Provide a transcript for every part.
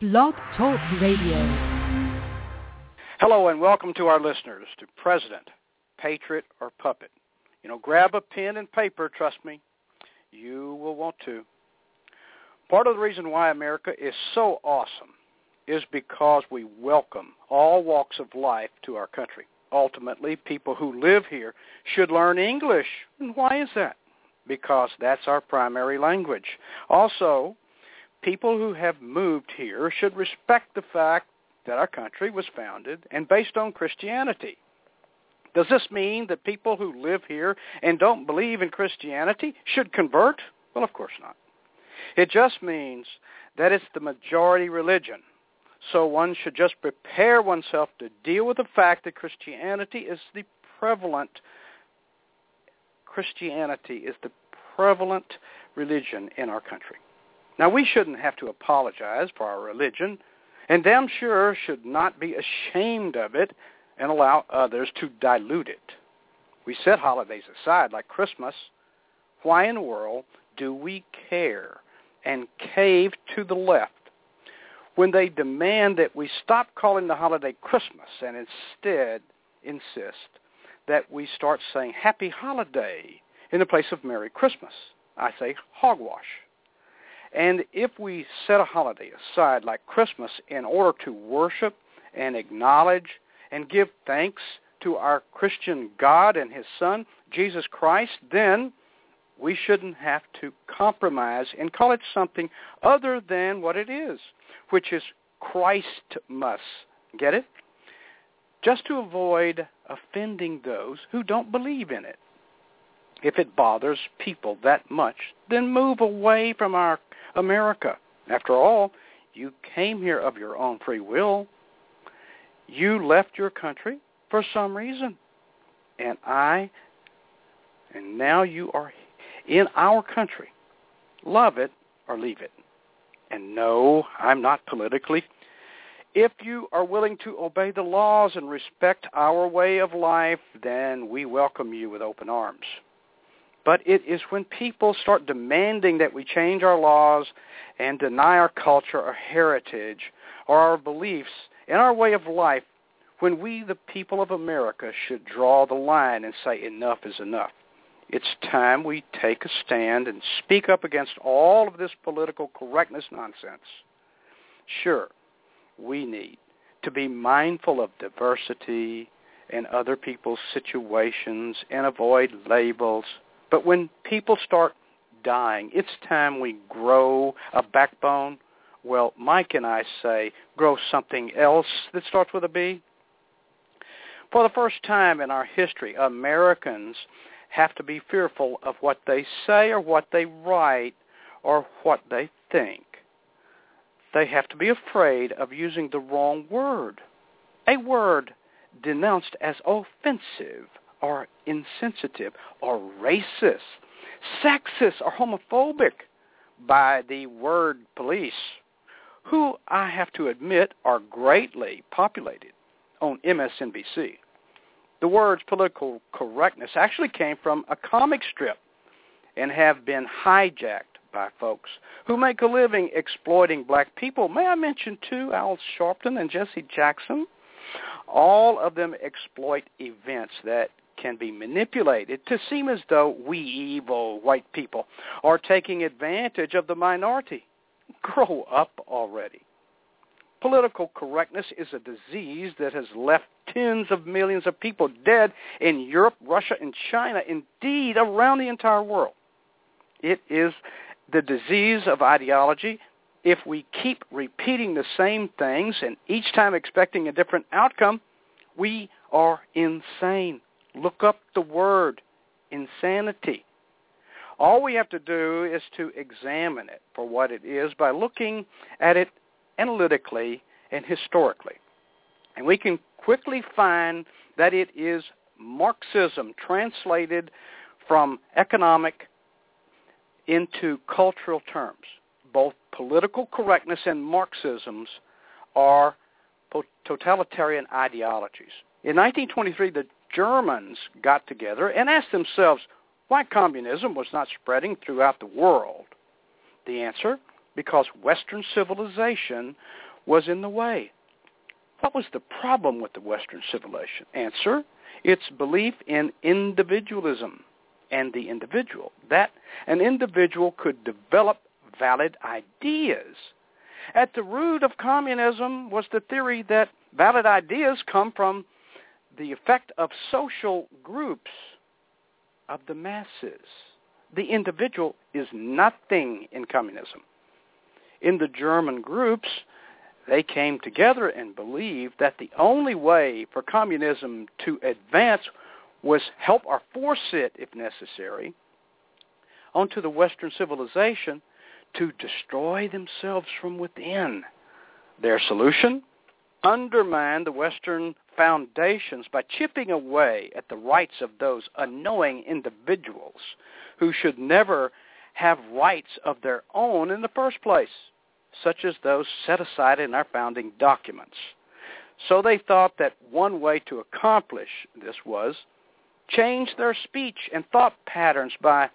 Blog Talk Radio. Hello and welcome to our listeners to President, Patriot, or Puppet. You know, grab a pen and paper, trust me. You will want to. Part of the reason why America is so awesome is because we welcome all walks of life to our country. Ultimately, people who live here should learn English. And why is that? Because that's our primary language. Also, people who have moved here should respect the fact that our country was founded and based on Christianity. Does this mean that people who live here and don't believe in Christianity should convert? Well, of course not. It just means that it's the majority religion. So one should just prepare oneself to deal with the fact that Christianity is the prevalent Christianity is the prevalent religion in our country. Now, we shouldn't have to apologize for our religion, and damn sure should not be ashamed of it and allow others to dilute it. We set holidays aside like Christmas. Why in the world do we care and cave to the left when they demand that we stop calling the holiday Christmas and instead insist that we start saying Happy Holiday in the place of Merry Christmas? I say hogwash. And if we set a holiday aside like Christmas in order to worship and acknowledge and give thanks to our Christian God and his Son, Jesus Christ, then we shouldn't have to compromise and call it something other than what it is, which is Christmas. Get it? Just to avoid offending those who don't believe in it. If it bothers people that much, then move away from our America. After all, you came here of your own free will. You left your country for some reason. And I, and now you are in our country. Love it or leave it. And no, I'm not politically. If you are willing to obey the laws and respect our way of life, then we welcome you with open arms. But it is when people start demanding that we change our laws and deny our culture our heritage or our beliefs and our way of life when we, the people of America, should draw the line and say enough is enough. It's time we take a stand and speak up against all of this political correctness nonsense. Sure, we need to be mindful of diversity and other people's situations and avoid labels but when people start dying, it's time we grow a backbone. Well, Mike and I say grow something else that starts with a B. For the first time in our history, Americans have to be fearful of what they say or what they write or what they think. They have to be afraid of using the wrong word, a word denounced as offensive are insensitive or racist, sexist or homophobic by the word police, who I have to admit are greatly populated on MSNBC. The words political correctness actually came from a comic strip and have been hijacked by folks who make a living exploiting black people. May I mention too Al Sharpton and Jesse Jackson? All of them exploit events that can be manipulated to seem as though we evil white people are taking advantage of the minority. Grow up already. Political correctness is a disease that has left tens of millions of people dead in Europe, Russia, and China, indeed around the entire world. It is the disease of ideology. If we keep repeating the same things and each time expecting a different outcome, we are insane. Look up the word insanity. All we have to do is to examine it for what it is by looking at it analytically and historically. And we can quickly find that it is Marxism translated from economic into cultural terms. Both political correctness and Marxisms are totalitarian ideologies. In 1923, the Germans got together and asked themselves why communism was not spreading throughout the world. The answer, because Western civilization was in the way. What was the problem with the Western civilization? Answer, its belief in individualism and the individual, that an individual could develop valid ideas. At the root of communism was the theory that valid ideas come from the effect of social groups of the masses. The individual is nothing in communism. In the German groups, they came together and believed that the only way for communism to advance was help or force it, if necessary, onto the Western civilization to destroy themselves from within. Their solution? Undermine the Western foundations by chipping away at the rights of those unknowing individuals who should never have rights of their own in the first place, such as those set aside in our founding documents. So they thought that one way to accomplish this was change their speech and thought patterns by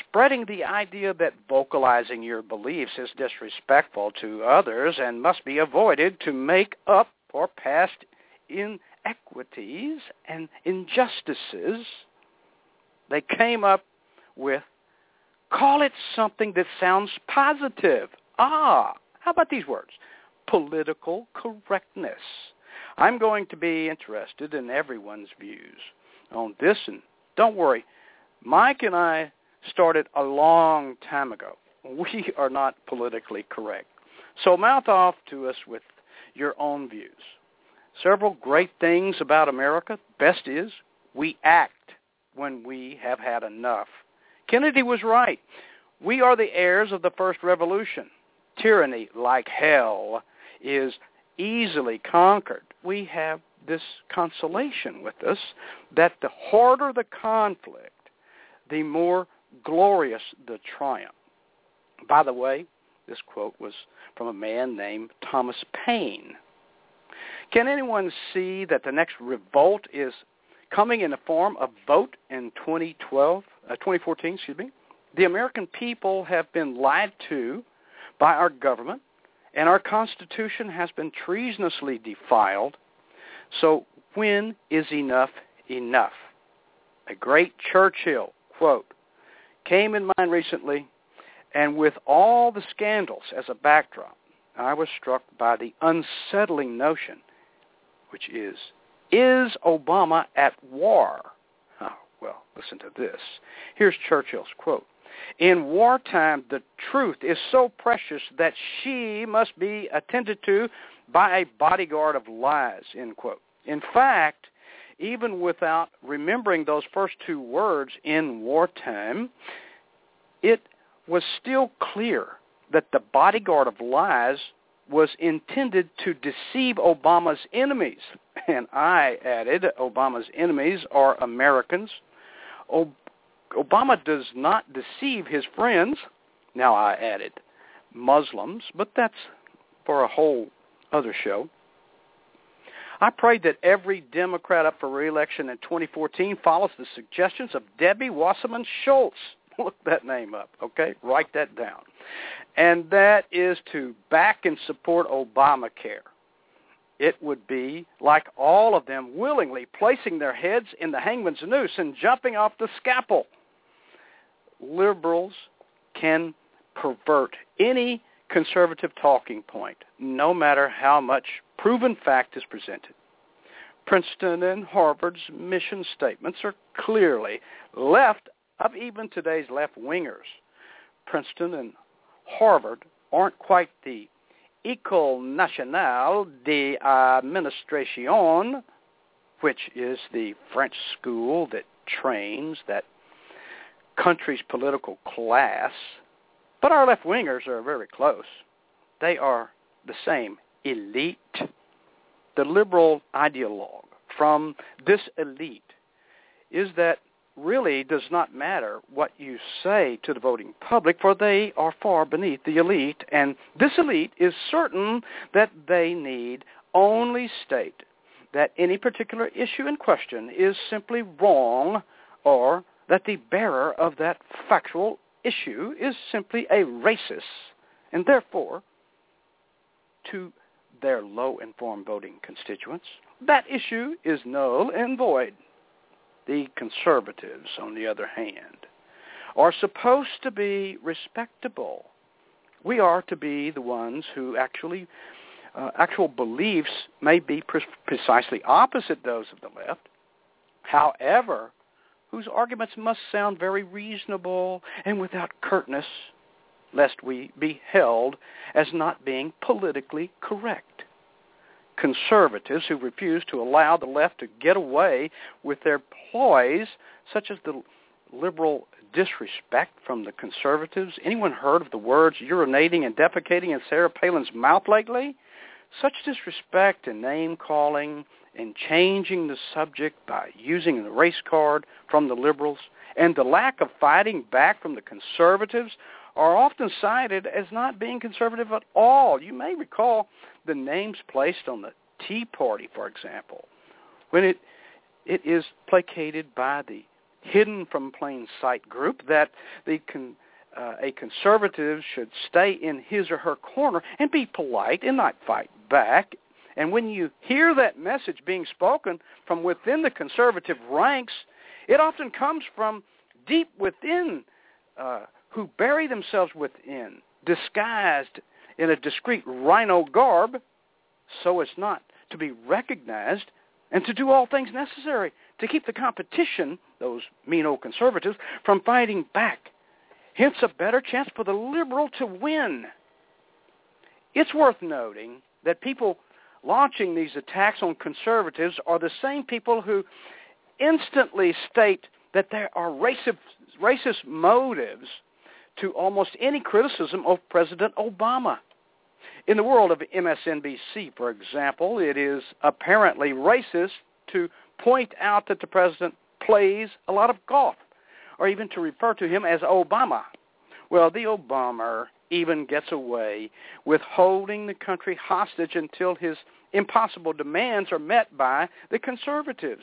spreading the idea that vocalizing your beliefs is disrespectful to others and must be avoided to make up for past inequities and injustices. They came up with call it something that sounds positive. Ah, how about these words? Political correctness. I'm going to be interested in everyone's views on this. And don't worry, Mike and I started a long time ago. We are not politically correct. So mouth off to us with your own views. Several great things about America. Best is we act when we have had enough. Kennedy was right. We are the heirs of the first revolution. Tyranny, like hell, is easily conquered. We have this consolation with us that the harder the conflict, the more glorious the triumph. By the way, this quote was from a man named Thomas Paine. Can anyone see that the next revolt is coming in the form of vote in 2012, uh, 2014, excuse me? The American people have been lied to by our government, and our Constitution has been treasonously defiled so when is enough enough? A great Churchill quote came in mind recently, and with all the scandals as a backdrop, I was struck by the unsettling notion, which is, is Obama at war? Oh, well, listen to this. Here's Churchill's quote. In wartime, the truth is so precious that she must be attended to by a bodyguard of lies, end quote. In fact, even without remembering those first two words in wartime, it was still clear that the bodyguard of lies was intended to deceive Obama's enemies. And I added, Obama's enemies are Americans. Obama does not deceive his friends. Now I added Muslims, but that's for a whole other show. I pray that every Democrat up for reelection in 2014 follows the suggestions of Debbie Wasserman Schultz. Look that name up, okay? Write that down. And that is to back and support Obamacare. It would be like all of them willingly placing their heads in the hangman's noose and jumping off the scalpel. Liberals can pervert any conservative talking point, no matter how much proven fact is presented. Princeton and Harvard's mission statements are clearly left of even today's left-wingers. Princeton and Harvard aren't quite the École Nationale d'Administration, which is the French school that trains that country's political class. But our left-wingers are very close. They are the same. Elite. The liberal ideologue from this elite is that really does not matter what you say to the voting public, for they are far beneath the elite, and this elite is certain that they need only state that any particular issue in question is simply wrong or that the bearer of that factual issue is simply a racist, and therefore, to their low-informed voting constituents, that issue is null and void. The conservatives, on the other hand, are supposed to be respectable. We are to be the ones who actually, uh, actual beliefs may be pre- precisely opposite those of the left. However, whose arguments must sound very reasonable and without curtness, lest we be held as not being politically correct conservatives who refuse to allow the left to get away with their ploys, such as the liberal disrespect from the conservatives. Anyone heard of the words urinating and defecating in Sarah Palin's mouth lately? Such disrespect and name-calling and changing the subject by using the race card from the liberals and the lack of fighting back from the conservatives are often cited as not being conservative at all. You may recall the names placed on the Tea Party, for example, when it it is placated by the hidden from plain sight group that the con, uh, a conservative should stay in his or her corner and be polite and not fight back. And when you hear that message being spoken from within the conservative ranks, it often comes from deep within, uh, who bury themselves within, disguised in a discreet RINO garb, so as not to be recognized and to do all things necessary to keep the competition, those mean old conservatives, from fighting back. Hence a better chance for the liberal to win. It's worth noting that people launching these attacks on conservatives are the same people who instantly state that there are racist, racist motives to almost any criticism of President Obama. In the world of MSNBC, for example, it is apparently racist to point out that the president plays a lot of golf, or even to refer to him as Obama. Well, the Obama even gets away with holding the country hostage until his impossible demands are met by the conservatives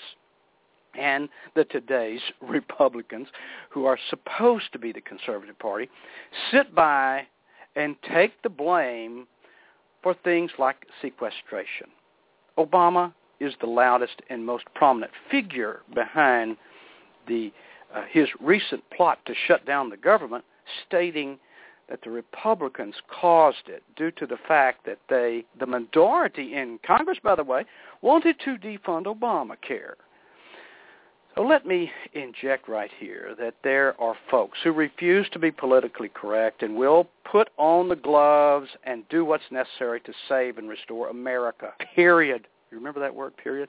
and the today's Republicans, who are supposed to be the conservative party, sit by and take the blame for things like sequestration. Obama is the loudest and most prominent figure behind the, uh, his recent plot to shut down the government, stating that the Republicans caused it due to the fact that they, the majority in Congress, by the way, wanted to defund Obamacare. Let me inject right here that there are folks who refuse to be politically correct and will put on the gloves and do what's necessary to save and restore America, period. You remember that word, period?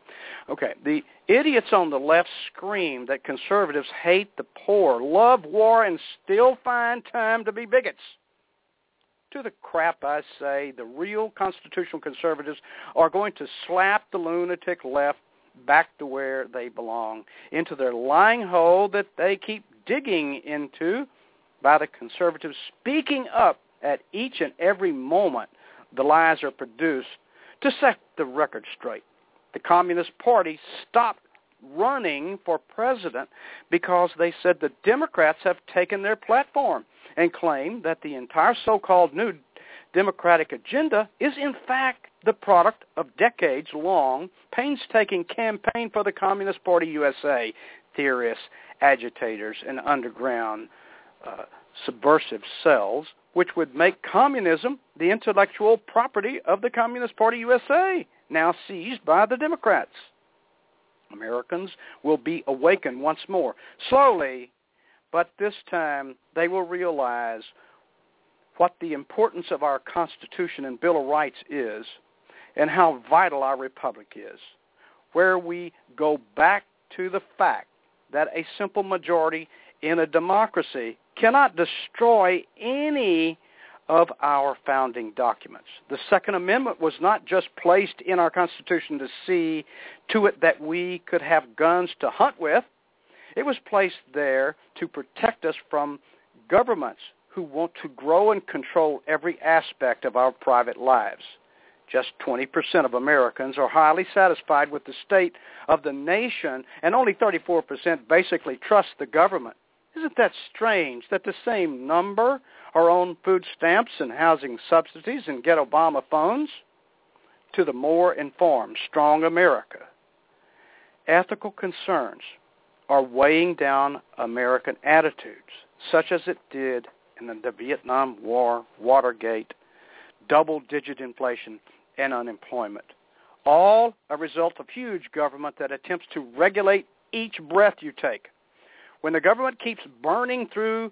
Okay. The idiots on the left scream that conservatives hate the poor, love war, and still find time to be bigots. To the crap I say, the real constitutional conservatives are going to slap the lunatic left back to where they belong, into their lying hole that they keep digging into by the conservatives speaking up at each and every moment the lies are produced to set the record straight. The Communist Party stopped running for president because they said the Democrats have taken their platform and claim that the entire so-called new Democratic agenda is in fact the product of decades-long painstaking campaign for the Communist Party USA theorists, agitators, and underground uh, subversive cells, which would make communism the intellectual property of the Communist Party USA, now seized by the Democrats. Americans will be awakened once more, slowly, but this time they will realize what the importance of our Constitution and Bill of Rights is and how vital our republic is, where we go back to the fact that a simple majority in a democracy cannot destroy any of our founding documents. The Second Amendment was not just placed in our Constitution to see to it that we could have guns to hunt with. It was placed there to protect us from governments who want to grow and control every aspect of our private lives. Just 20% of Americans are highly satisfied with the state of the nation, and only 34% basically trust the government. Isn't that strange that the same number are on food stamps and housing subsidies and get Obama phones? To the more informed, strong America, ethical concerns are weighing down American attitudes, such as it did in the Vietnam War, Watergate, double-digit inflation, and unemployment. All a result of huge government that attempts to regulate each breath you take. When the government keeps burning through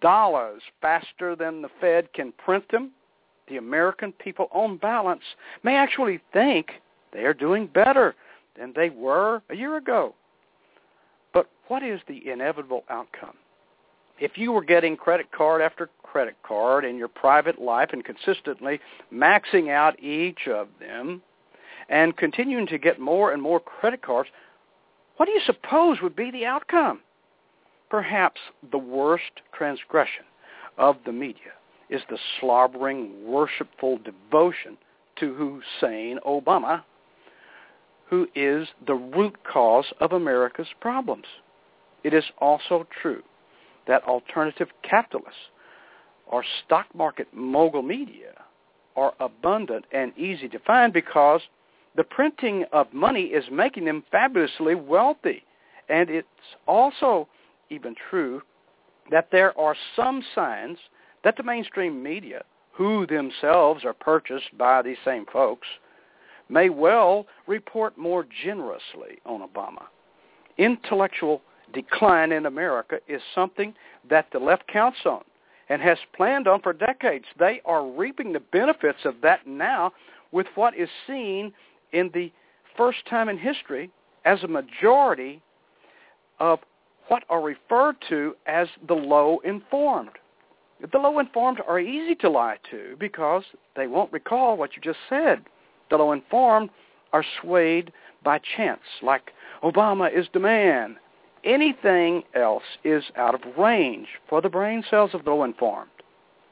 dollars faster than the Fed can print them, the American people on balance may actually think they are doing better than they were a year ago. But what is the inevitable outcome? If you were getting credit card after credit card in your private life and consistently maxing out each of them and continuing to get more and more credit cards, what do you suppose would be the outcome? Perhaps the worst transgression of the media is the slobbering, worshipful devotion to Hussein Obama, who is the root cause of America's problems. It is also true that alternative capitalists or stock market mogul media are abundant and easy to find because the printing of money is making them fabulously wealthy. And it's also even true that there are some signs that the mainstream media, who themselves are purchased by these same folks, may well report more generously on Obama. Intellectual decline in America is something that the left counts on and has planned on for decades. They are reaping the benefits of that now with what is seen in the first time in history as a majority of what are referred to as the low informed. The low informed are easy to lie to because they won't recall what you just said. The low informed are swayed by chance, like Obama is the man. Anything else is out of range for the brain cells of the low informed.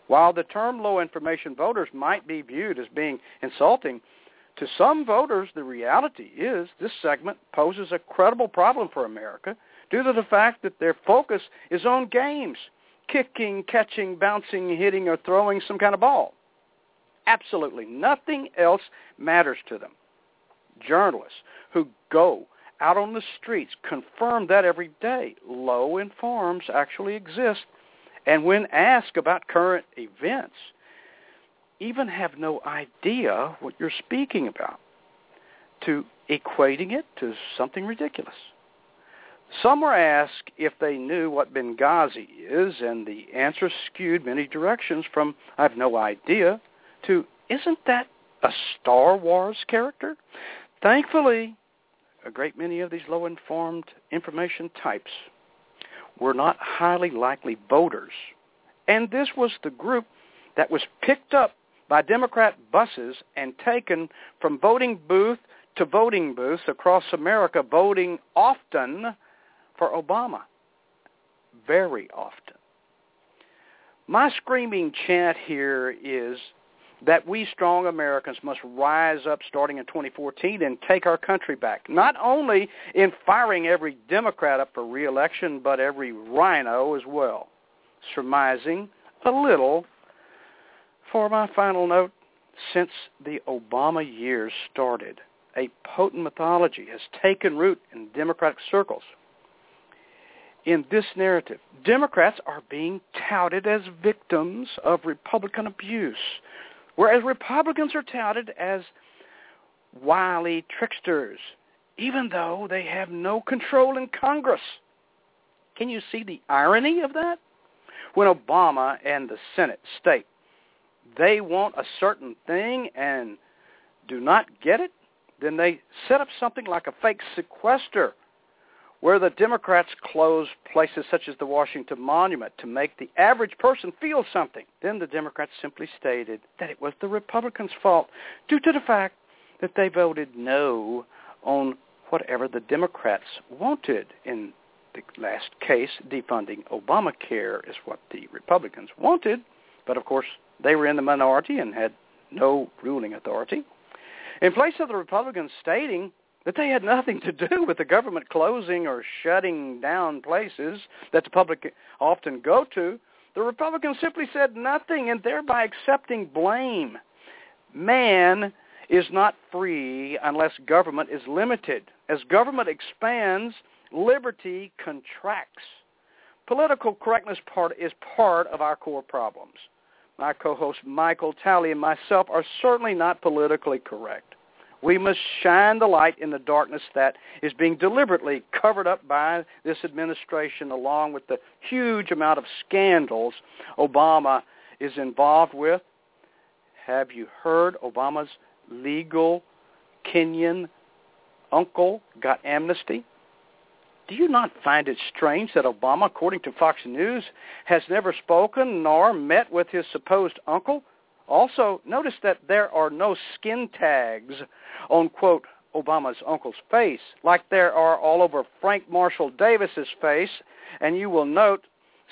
While the term low information voters might be viewed as being insulting, to some voters the reality is this segment poses a credible problem for America due to the fact that their focus is on games, kicking, catching, bouncing, hitting, or throwing some kind of ball. Absolutely nothing else matters to them. Journalists who go out on the streets confirm that every day. Low informs actually exist, and when asked about current events, even have no idea what you're speaking about, to equating it to something ridiculous. Some were asked if they knew what Benghazi is, and the answer skewed many directions from I have no idea to isn't that a Star Wars character? Thankfully, a great many of these low-informed information types were not highly likely voters. And this was the group that was picked up by Democrat buses and taken from voting booth to voting booths across America, voting often for Obama very often. My screaming chant here is that we strong Americans must rise up starting in 2014 and take our country back, not only in firing every Democrat up for reelection, but every RINO as well. Surmising a little for my final note, since the Obama years started, a potent mythology has taken root in Democratic circles in this narrative. Democrats are being touted as victims of Republican abuse, whereas Republicans are touted as wily tricksters, even though they have no control in Congress. Can you see the irony of that? When Obama and the Senate state they want a certain thing and do not get it, then they set up something like a fake sequester where the Democrats closed places such as the Washington Monument to make the average person feel something. Then the Democrats simply stated that it was the Republicans' fault due to the fact that they voted no on whatever the Democrats wanted. In the last case, defunding Obamacare is what the Republicans wanted, but of course they were in the minority and had no ruling authority. In place of the Republicans stating that they had nothing to do with the government closing or shutting down places that the public often go to, the Republicans simply said nothing and thereby accepting blame. Man is not free unless government is limited. As government expands, liberty contracts. Political correctness part is part of our core problems. My co-host Michael Talley and myself are certainly not politically correct. We must shine the light in the darkness that is being deliberately covered up by this administration along with the huge amount of scandals Obama is involved with. Have you heard Obama's legal Kenyan uncle got amnesty? Do you not find it strange that Obama, according to Fox News, has never spoken nor met with his supposed uncle? Also, notice that there are no skin tags on, quote, Obama's uncle's face, like there are all over Frank Marshall Davis's face, and you will note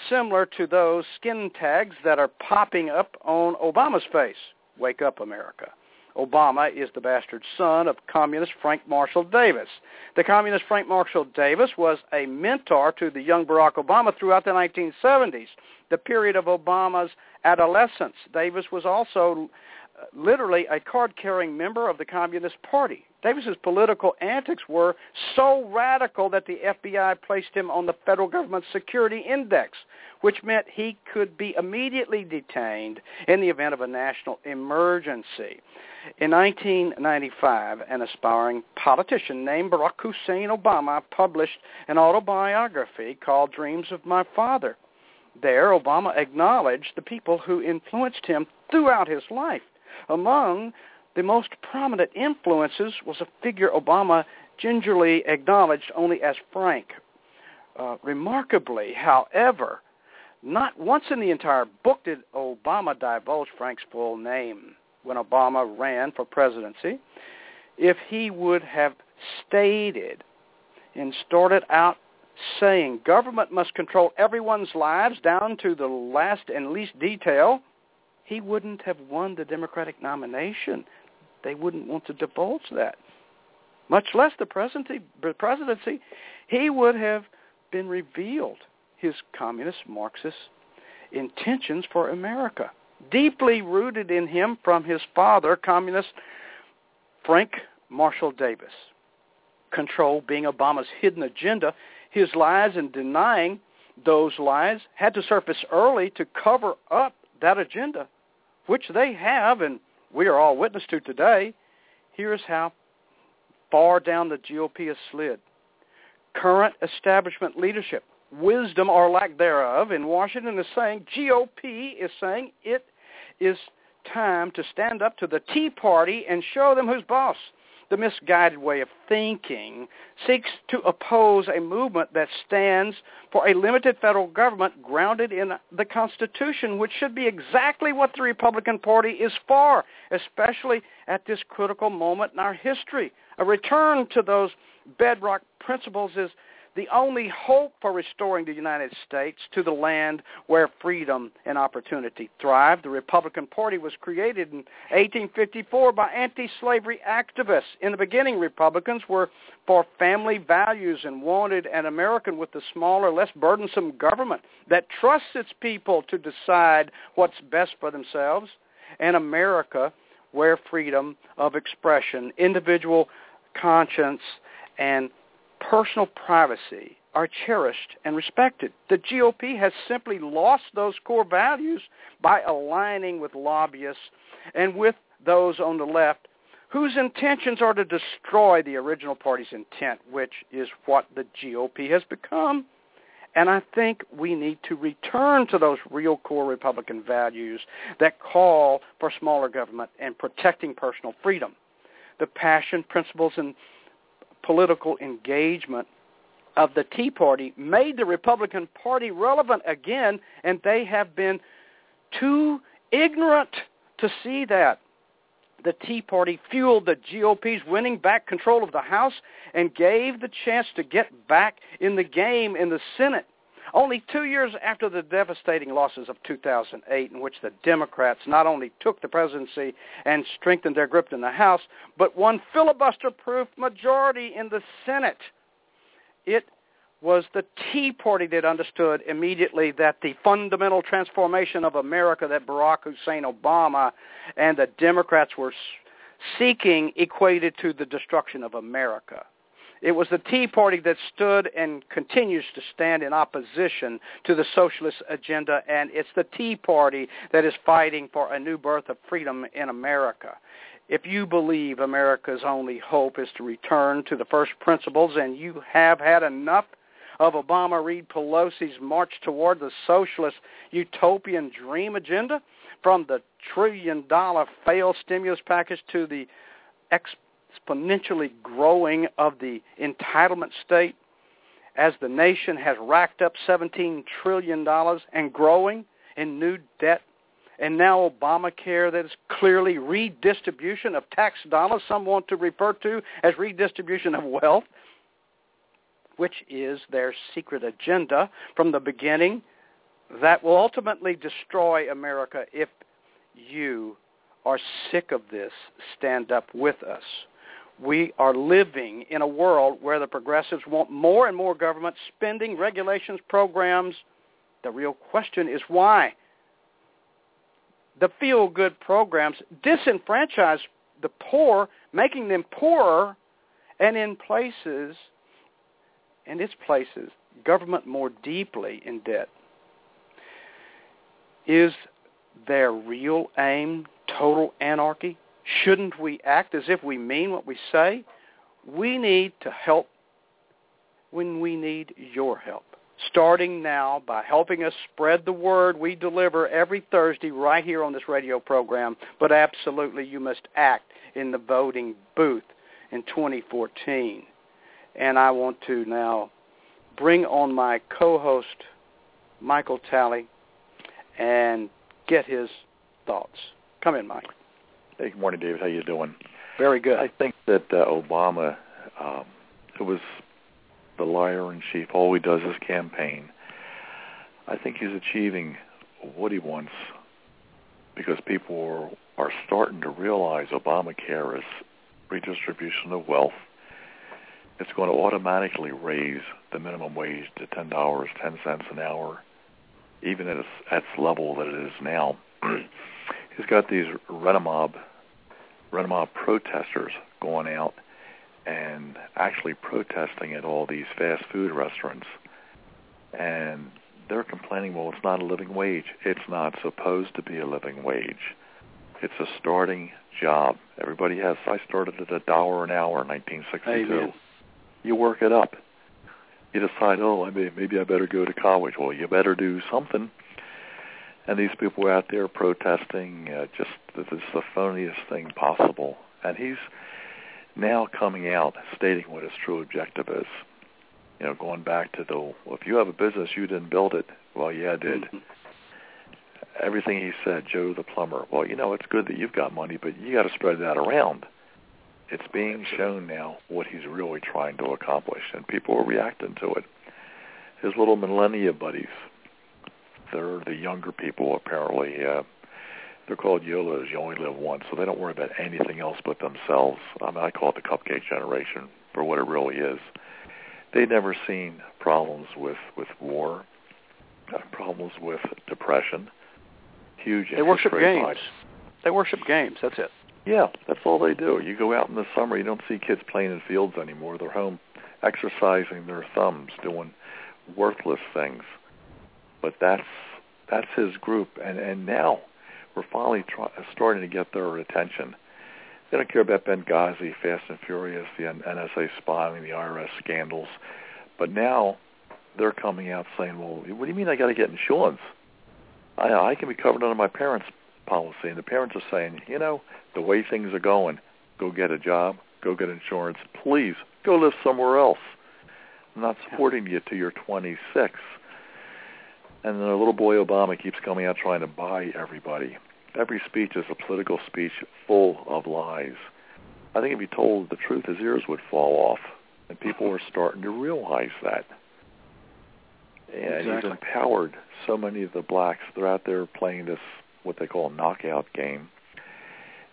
similar to those skin tags that are popping up on Obama's face. Wake up, America. Obama is the bastard son of communist Frank Marshall Davis. The communist Frank Marshall Davis was a mentor to the young Barack Obama throughout the 1970s, the period of Obama's adolescence. Davis was also uh, literally a card-carrying member of the Communist Party. Davis's political antics were so radical that the FBI placed him on the federal government security index, which meant he could be immediately detained in the event of a national emergency. In 1995, an aspiring politician named Barack Hussein Obama published an autobiography called Dreams of My Father. There, Obama acknowledged the people who influenced him throughout his life. Among the most prominent influences was a figure Obama gingerly acknowledged only as Frank. Uh, remarkably, however, not once in the entire book did Obama divulge Frank's full name when Obama ran for presidency. If he would have stated and started out saying government must control everyone's lives down to the last and least detail, he wouldn't have won the Democratic nomination. They wouldn't want to divulge that. Much less the presidency, he would have been revealed his communist Marxist intentions for America, deeply rooted in him from his father, communist Frank Marshall Davis. Control being Obama's hidden agenda, his lies and denying those lies had to surface early to cover up that agenda, which they have and we are all witness to today. Here's how far down the GOP has slid. Current establishment leadership wisdom or lack thereof in Washington is saying, GOP is saying it is time to stand up to the Tea Party and show them who's boss. The misguided way of thinking seeks to oppose a movement that stands for a limited federal government grounded in the Constitution, which should be exactly what the Republican Party is for, especially at this critical moment in our history. A return to those bedrock principles is the only hope for restoring the United States to the land where freedom and opportunity thrive. The Republican Party was created in 1854 by anti-slavery activists. In the beginning, Republicans were for family values and wanted an American with a smaller, less burdensome government that trusts its people to decide what's best for themselves. An America where freedom of expression, individual conscience, and personal privacy are cherished and respected. The GOP has simply lost those core values by aligning with lobbyists and with those on the left whose intentions are to destroy the original party's intent, which is what the GOP has become. And I think we need to return to those real core Republican values that call for smaller government and protecting personal freedom. The passion, principles, and political engagement of the Tea Party made the Republican Party relevant again, and they have been too ignorant to see that. The Tea Party fueled the GOP's winning back control of the House and gave the chance to get back in the game in the Senate. Only two years after the devastating losses of 2008, in which the Democrats not only took the presidency and strengthened their grip in the House, but won filibuster-proof majority in the Senate. It was the Tea Party that understood immediately that the fundamental transformation of America that Barack Hussein Obama and the Democrats were seeking equated to the destruction of America. It was the Tea Party that stood and continues to stand in opposition to the socialist agenda, and it's the Tea Party that is fighting for a new birth of freedom in America. If you believe America's only hope is to return to the first principles and you have had enough of Obama Reid Pelosi's march toward the socialist utopian dream agenda, from the trillion dollar failed stimulus package to the exponentially growing of the entitlement state as the nation has racked up $17 trillion and growing in new debt. And now Obamacare that is clearly redistribution of tax dollars, some want to refer to as redistribution of wealth, which is their secret agenda from the beginning that will ultimately destroy America if you are sick of this, stand up with us we are living in a world where the progressives want more and more government spending, regulations, programs. The real question is why? The feel-good programs disenfranchise the poor, making them poorer, and in places, in its places, government more deeply in debt. Is their real aim total anarchy? Shouldn't we act as if we mean what we say? We need to help when we need your help. Starting now by helping us spread the word we deliver every Thursday right here on this radio program. But absolutely you must act in the voting booth in 2014. And I want to now bring on my co-host, Michael Talley, and get his thoughts. Come in, Mike. Hey, good morning, David. How you doing? Very good. I think that uh, Obama, um, who was the liar in chief, all he does is campaign. I think he's achieving what he wants because people are, are starting to realize Obamacare is redistribution of wealth. It's going to automatically raise the minimum wage to ten dollars ten cents an hour, even at its, at its level that it is now. He's got these Rent-A-Mob Rent-A-Mob protesters going out and actually protesting at all these fast food restaurants. And they're complaining, well, it's not a living wage. It's not supposed to be a living wage. It's a starting job. Everybody has. I started at a dollar an hour in 1962. Amen. You work it up. You decide, oh, I may, maybe I better go to college. Well, you better do something and these people were out there protesting uh, just this is the phoniest thing possible. And he's now coming out stating what his true objective is. You know, going back to the well, if you have a business, you didn't build it. Well, yeah, I did. Mm-hmm. Everything he said, Joe the plumber. Well, you know, it's good that you've got money, but you got to spread that around. It's being shown now what he's really trying to accomplish, and people are reacting to it. His little millennia buddies, they're the younger people apparently. Uh, they're called YOLOs. You only live once, so they don't worry about anything else but themselves. I mean, I call it the cupcake generation for what it really is. They've never seen problems with with war, uh, problems with depression, huge. They worship games. Rise. They worship games. That's it. Yeah, that's all they do. You go out in the summer, you don't see kids playing in fields anymore. They're home exercising their thumbs, doing worthless things but that's that's his group, and and now we're finally try, starting to get their attention. They don't care about Benghazi, Fast and Furious, the NSA spying, the IRS scandals, but now they're coming out saying, "Well, what do you mean I got to get insurance? I I can be covered under my parents' policy." And the parents are saying, "You know, the way things are going, go get a job, go get insurance, please, go live somewhere else." I'm not supporting you till you're 26. And then our little boy Obama keeps coming out trying to buy everybody. Every speech is a political speech full of lies. I think if he told the truth, his ears would fall off. And people are starting to realize that. And Exactly. he's empowered so many of the blacks. They're out there playing this, what they call a knockout game.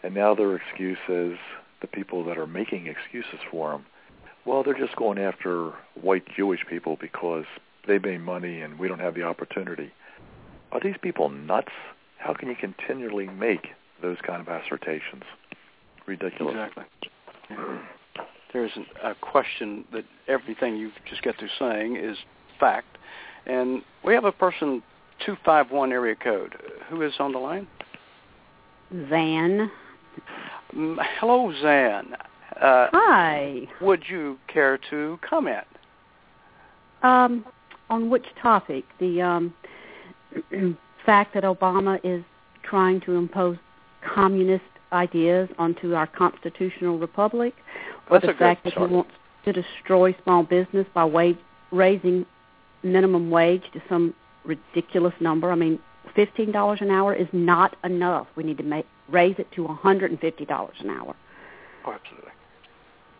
And now their excuse is the people that are making excuses for him. Well, they're just going after white Jewish people because they made money and we don't have the opportunity. Are these people nuts? How can you continually make those kind of assertions? Ridiculous. Exactly. There's an, a question that everything you've just got through saying is fact, and we have a person two five one area code who is on the line. Zan. Mm, Hello, Zan. Uh, Hi. would you care to comment? Um, on which topic? The um, fact that Obama is trying to impose communist ideas onto our constitutional republic, or That's the fact that he wants to destroy small business by wage, raising minimum wage to some ridiculous number. I mean, fifteen dollars an hour is not enough. We need to make raise it to one hundred and fifty dollars an hour. Oh,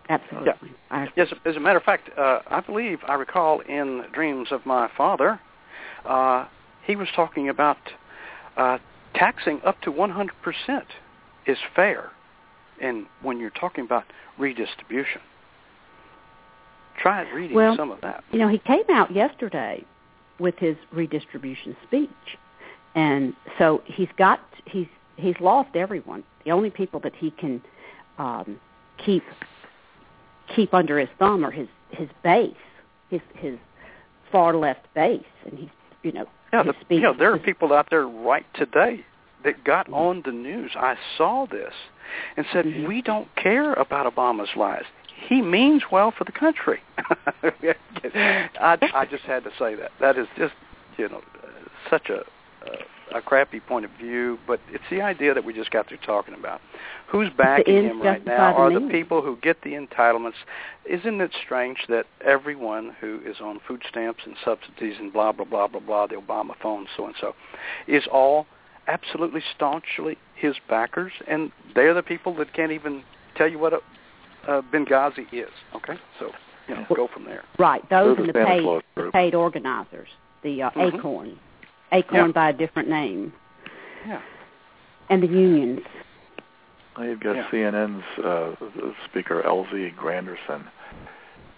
absolutely. Absolutely. I- Yes, as a matter of fact, uh, I believe I recall in Dreams of My Father, uh, he was talking about uh, taxing up to 100% is fair. And when you're talking about redistribution, try reading Well, some of that. You know, he came out yesterday with his redistribution speech, and so he's got he's he's lost everyone. The only people that he can um, keep keep under his thumb are his his base, his his far left base, and he's you know Yeah, the, you know, there are people out there right today that got on the news. I saw this and said, Mhm. "We don't care about Obama's lies. He means well for the country." I, I just had to say that. That is just, you know, such a a crappy point of view, but it's the idea that we just got through talking about. Who's backing him right now the are the people who get the entitlements. Isn't it strange that everyone who is on food stamps and subsidies and blah blah blah blah blah, the Obama phone, so and so, is all absolutely staunchly his backers, and they're the people that can't even tell you what a, uh, Benghazi is. Okay, so you know, go from there. right those They're the the paid Claus the group. paid organizers, the uh, Mhm. Acorn, Acorn Yeah. by a different name, Yeah. and the unions. Now you've got Yeah. CNN's uh, speaker LZ Granderson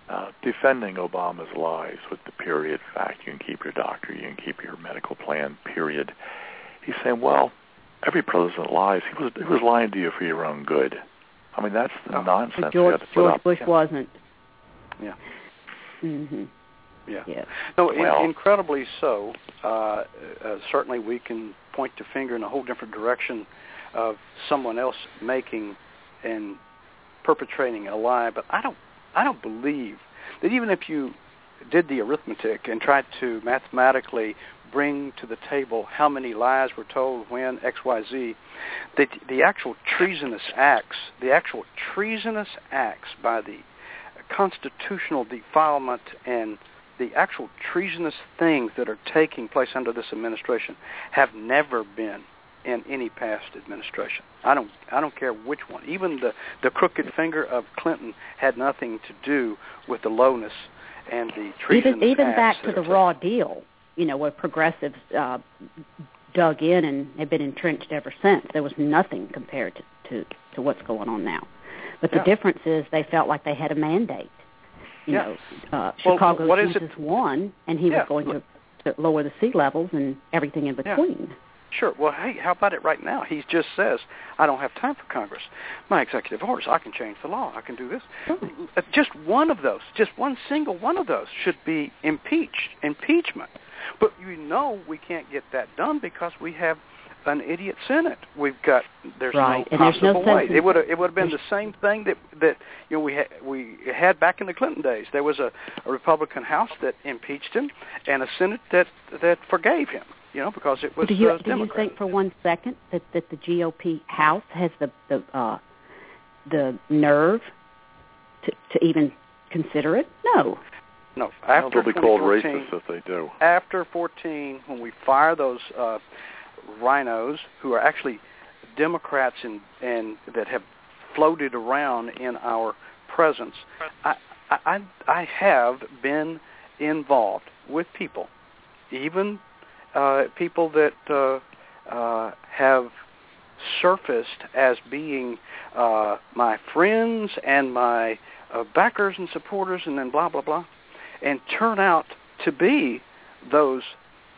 uh, defending Obama's lies with the period fact. You can keep your doctor, you can keep your medical plan. Period. He's saying, well, every president lies. He was he was lying to you for your own good. I mean, that's the Oh. nonsense But you George have to put George up. Bush Yeah. wasn't. Yeah. Mhm. Yeah. Yes. No, in, incredibly so. Uh, uh, certainly, we can point the finger in a whole different direction of someone else making and perpetrating a lie. But I don't, I don't believe that even if you did the arithmetic and tried to mathematically bring to the table how many lies were told when X, Y, Z, that the actual treasonous acts, the actual treasonous acts by the constitutional defilement and the actual treasonous things that are taking place under this administration have never been in any past administration. I don't I don't care which one. Even the the crooked finger of Clinton had nothing to do with the lowness and the treasonous Even even back to the raw deal, you know, where progressives uh, dug in and have been entrenched ever since. There was nothing compared to to, to what's going on now. But the Yeah. difference is they felt like they had a mandate. You Yeah. know, uh, Well, Chicago what is it- won, and he Yeah. was going to, to lower the sea levels and everything in Yeah. between. Sure. Well, hey, how about it right now? He just says, "I don't have time for Congress. My executive orders. I can change the law. I can do this." Right. Uh, Just one of those, just one single one of those, should be impeached. Impeachment. But you know we can't get that done because we have an idiot Senate. We've got there's Right, no and there's no possible way. sense It would have it would have been the same thing that that you know we had we had back in the Clinton days. There was a, a Republican House that impeached him and a Senate that that forgave him. You know because it was do you uh, do you think for one second that that the GOP House has the the uh, the nerve to to even consider it? No. no. After they'll be called racist if they do. after 14, when we fire those uh, RINOs who are actually Democrats and and that have floated around in our presence, I I I have been involved with people, even uh, people that uh, uh, have surfaced as being uh, my friends and my uh, backers and supporters, and then blah blah blah, and turn out to be those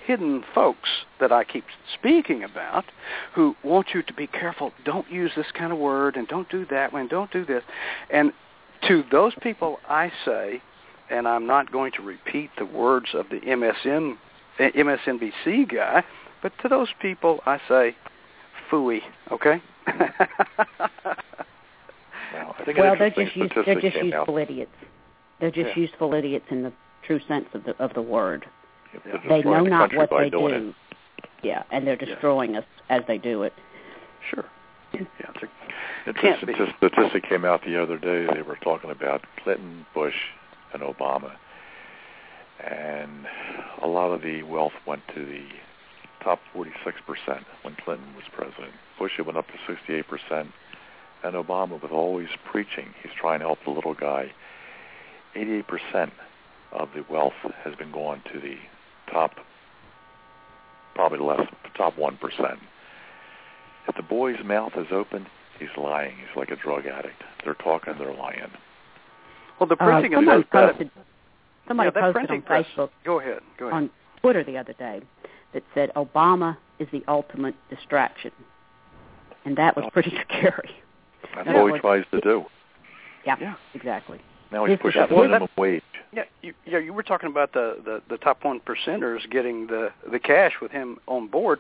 hidden folks that I keep speaking about who want you to be careful. Don't use this kind of word and don't do that and Don't do this. And to those people, I say, and I'm not going to repeat the words of the MSN, MSNBC guy, but to those people, I say, fooey. Okay. Well, well, they're just used, they're just came out. useful idiots. They're just Yeah. useful idiots in the true sense of the of the word. They're They know the not what they do. It. Yeah, and they're destroying us as they do it. sure. Yeah. It's a, Interesting Can't be. st- statistic came out the other day. They were talking about Clinton, Bush, and Obama, and a lot of the wealth went to the top 46 percent when Clinton was president. Bush it went up to 68 percent, and Obama, with all he's preaching, he's trying to help the little guy. 88 percent of the wealth has been going to the top, probably less, top one percent. If the boy's mouth is open, he's lying. He's like a drug addict. They're talking, they're lying. well, the Uh, printing of somebody those posted somebody yeah, posted printing on press. Facebook Go ahead. Go ahead. on Twitter the other day that said Obama is the ultimate distraction, and that was pretty scary. That's In all he tries to do. Yeah, Yeah. exactly. Now he's pushing the minimum wage. Yeah, you, yeah, you were talking about the, the, the top one percenters getting the, the cash with him on board.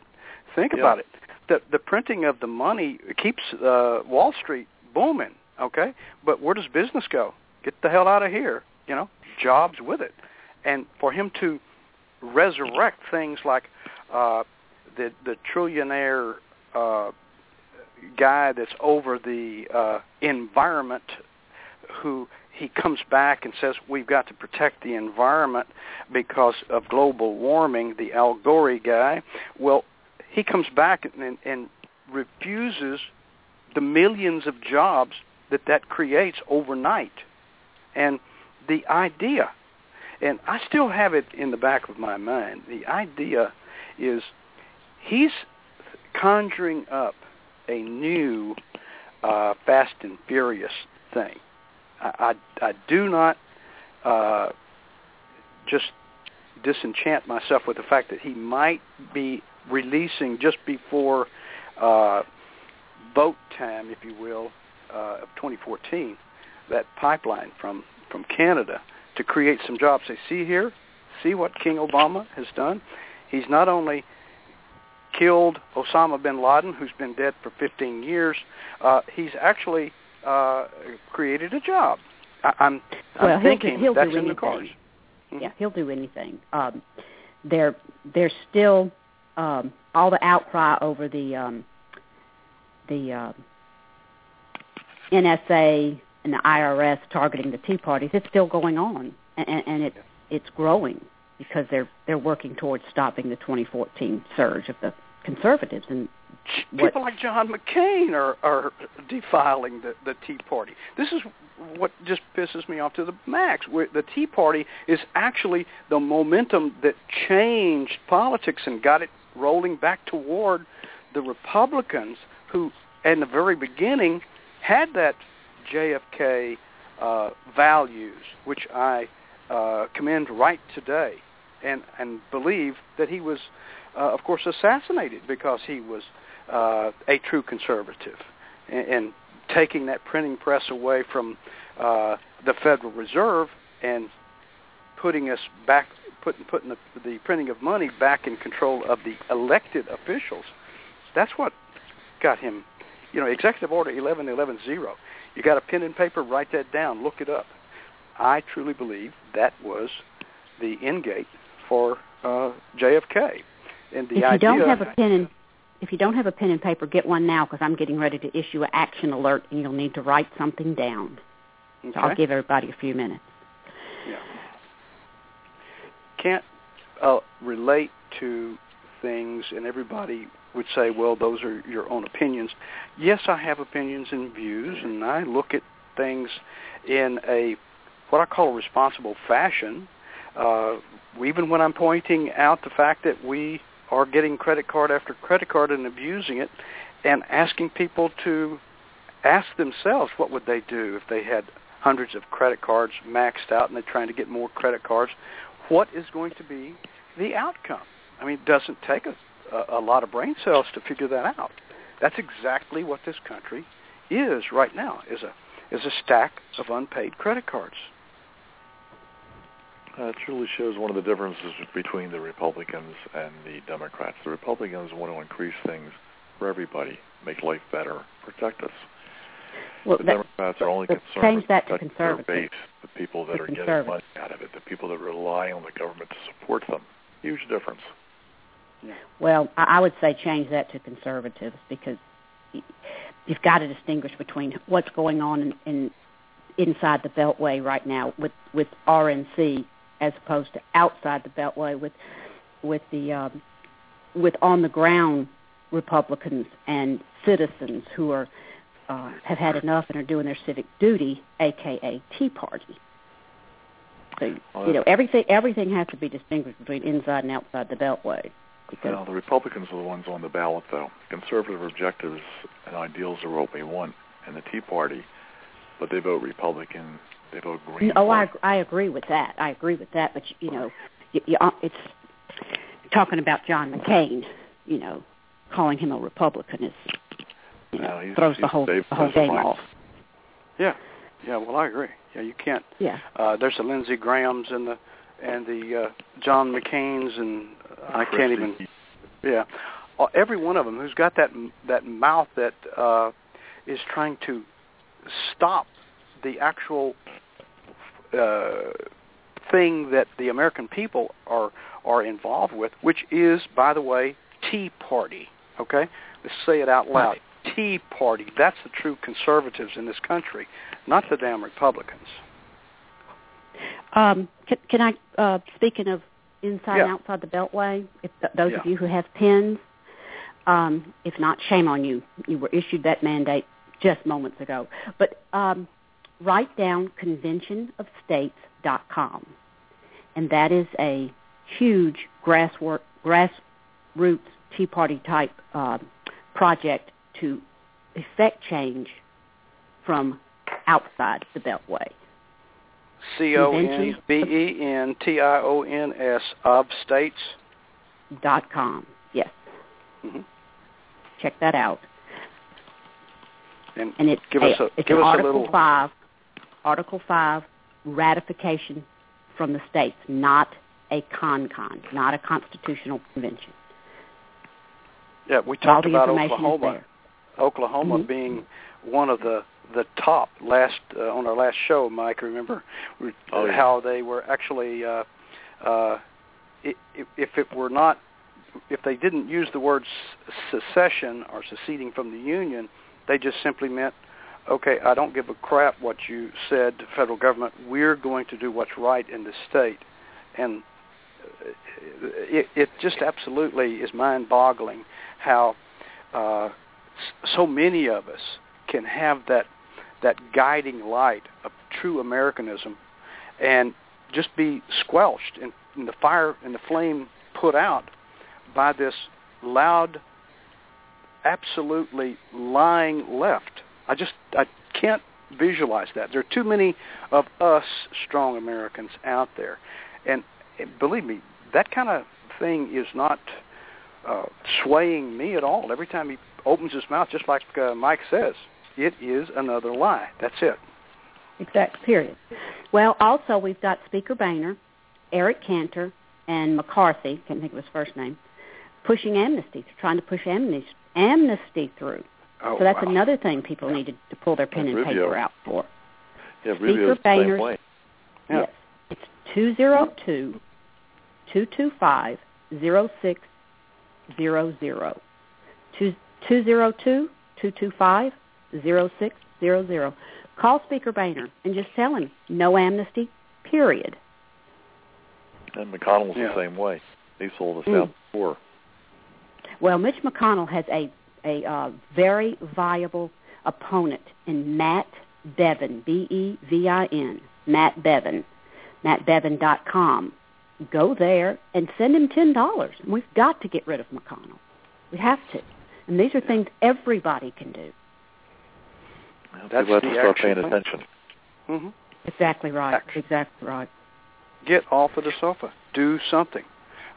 Think Yeah. about it. The the printing of the money keeps uh, Wall Street booming. Okay, but where does business go? Get the hell out of here. You know, jobs with it, and for him to resurrect things like uh, the the trillionaire uh, guy that's over the uh, environment who he comes back and says we've got to protect the environment because of global warming, the Al Gore guy. Well, he comes back and, and refuses the millions of jobs that that creates overnight. And the idea, and I still have it in the back of my mind, the idea is he's conjuring up a new uh, Fast and Furious thing. I, I, I do not uh, just disenchant myself with the fact that he might be releasing just before uh, vote time, if you will, uh, of 2014, that pipeline from, from Canada to create some jobs. Say, see here, see what King Obama has done. He's not only killed Osama bin Laden, who's been dead for 15 years, uh, he's actually uh, created a job. I, I'm, I'm Well, he'll do- thinking he'll do that's in the anything. cards. Mhm. Yeah, he'll do anything. Um, there, there's still um, all the outcry over the um, the um, NSA and the IRS targeting the Tea Parties. It's still going on, and, and, it it's growing because they're they're working towards stopping the 2014 surge of the conservatives and People like John McCain are, are defiling the, the Tea Party. This is what just pisses me off to the max. Where the Tea Party is actually the momentum that changed politics and got it rolling back toward the Republicans who, in the very beginning, had that JFK uh, values, which I uh, commend right today, and and believe that he was, uh, of course, assassinated because he was uh, a true conservative, and, and taking that printing press away from uh, the Federal Reserve and putting us back, putting putting the, the printing of money back in control of the elected officials. That's what got him. You know, Executive Order 11110. You got a pen and paper? Write that down. Look it up. I truly believe that was the end gate for uh, JFK. And the if you idea, don't have a pen and if you don't have a pen and paper, get one now because I'm getting ready to issue an action alert, and you'll need to write something down. So I'll give everybody a few minutes. Yeah. can't uh, relate to things, and everybody would say, well, those are your own opinions. Yes, I have opinions and views, and I look at things in a what I call a responsible fashion. Uh, even when I'm pointing out the fact that we are getting credit card after credit card and abusing it, and asking people to ask themselves what would they do if they had hundreds of credit cards maxed out and they're trying to get more credit cards. What is going to be the outcome? I mean, it doesn't take a, a, lot of brain cells to figure that out. That's exactly what this country is right now, is a, is a stack of unpaid credit cards. Uh, it truly shows one of the differences between the Republicans and the Democrats. The Republicans want to increase things for everybody, make life better, protect us. Well, the that, Democrats are only but concerned change with that to protecting their conservative. base, the people that To are getting money out of it, the people that rely on the government to support them. Huge difference. Well, I I would say change that to conservatives because you've got to distinguish between what's going on in, in inside the Beltway right now with with RNC as opposed to outside the Beltway with with the um, with on the ground Republicans and citizens who are uh, have had enough and are doing their civic duty, aka Tea Party. So Well, you know everything everything has to be distinguished between inside and outside the Beltway. Because Well, the Republicans are the ones on the ballot, though. Conservative objectives and ideals are what we want, and the Tea Party, but they vote Republican. They vote Green. Oh, I I agree with that. I agree with that. But you know, you, you, uh, it's talking about John McCain. You know, calling him a Republican is you know No, he's- throws the whole the whole game off. Yeah, yeah. Well, I agree. Yeah, you can't. Yeah. Uh, there's the Lindsey Grahams and the and the uh, John McCains and uh, I can't even. Yeah, uh, every one of them who's got that that mouth that uh, is trying to stop the actual uh, thing that the American people are are involved with, which is, by the way, Tea Party. Okay, let's say it out loud. Tea Party. That's the true conservatives in this country, not the damn Republicans. Um, can, can I, uh, speaking of inside Yeah. and outside the Beltway, if th- those of you who have pins, um, if not, shame on you. You were issued that mandate just moments ago. But um, write down conventionofstates.com, and that is a huge grasswork, grassroots Tea Party type uh, project to effect change from outside the Beltway. C O N B E N T I O N S of states. dot com. Yes, hmm check that out. And And it's Give us a- it's give an us a Article little- Five, Article Five ratification from the states, not a con-con, not a constitutional convention. yeah, we talked about information Oklahoma. is there. Oklahoma Mhm. being one of the the top last uh, on our last show, Mike. Remember Oh, yeah. how they were actually uh, uh, i- i- if it were not if they didn't use the word s- secession or seceding from the union, they just simply meant, okay, I don't give a crap what you said, the federal government. We're going to do what's right in the state, and uh, it, it just absolutely is mind-boggling how uh, so many of us can have that that guiding light of true Americanism, and just be squelched and, and the fire and the flame put out by this loud, absolutely lying left. I just I can't visualize that. There are too many of us strong Americans out there, and, believe me, that kind of thing is not uh, swaying me at all. Every time he opens his mouth, just like uh, Mike says, it is another lie. That's it. Exact. Period. Well, also we've got Speaker Boehner, Eric Cantor, and McCarthy. Can't think of his first name. Pushing amnesty, trying to push amnesty amnesty through. Oh, so that's wow. another thing people need to, to pull their pen And and Rubio. paper out for. Yeah, Speaker Rubio's the same Boehner's- way. Yeah. Yes. It's two zero two two two five zero six zero zero. Two two zero two two two five zero six zero zero. Call Speaker Boehner and just tell him no amnesty, period. And McConnell's Yeah. the same way. He sold us Mm. out before. Well, Mitch McConnell has a a uh, very viable opponent in Matt Bevin, B E V I N, Matt Bevin, mattbevin.com. Go there and send him ten dollars. We've got to get rid of McConnell. We have to. And these are things everybody can do. That's People have to the start action paying plan. attention. hmm Exactly right. Action. Exactly right. Get off of the sofa. Do something.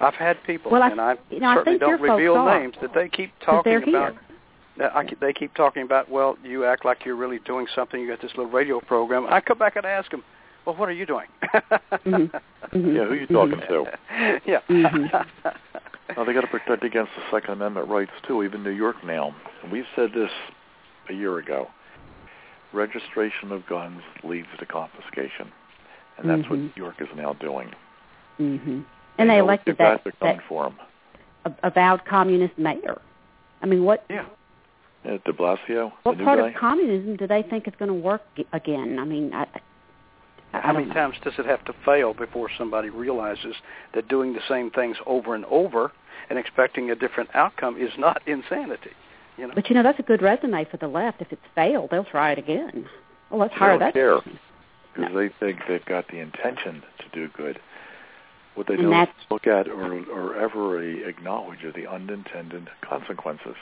I've had people, Well, I- and I you know, certainly think your don't reveal are. names, that they keep 'Cause talking they're here. about. I, they keep talking about. Well, you act like you're really doing something. You got this little radio program. I come back and ask them, well, what are you doing? Mhm. Mhm. Yeah, who are you talking to? yeah. Now they got to protect against the Second Amendment rights too. Even New York now. We said this a year ago. Registration of guns leads to confiscation, and that's what Mhm. New York is now doing. And they know elected what that, they're that for him. a- avowed communist mayor. I mean, what yeah. Yeah, De Blasio, what the new part guy. of communism do they think is going to work again? I mean, I, I, I How many know. times does it have to fail before somebody realizes that doing the same things over and over and expecting a different outcome is not insanity? You know. But you know, that's a good resume for the left. If it's failed, they'll try it again. Well, let's They hire don't that. care. person. because they think they've got the intention to do good. What they And don't look at or, or ever acknowledge are the unintended consequences.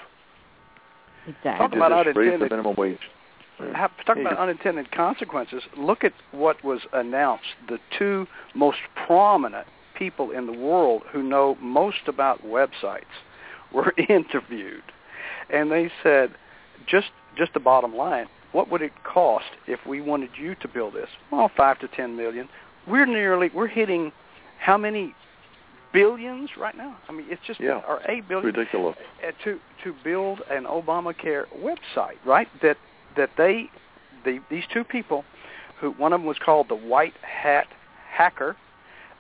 Exactly. Talk about just raise the unintended- minimum wage. How, talk about unintended consequences. Look at what was announced. The two most prominent people in the world who know most about websites were interviewed, and they said, just just the bottom line. What would it cost if we wanted you to build this? Well, five to ten million. We're nearly we're hitting how many billions right now? I mean, it's just Yeah. or eight billion Ridiculous. uh, to to build an Obamacare website, right? That that they the these two people, who one of them was called the White Hat Hacker,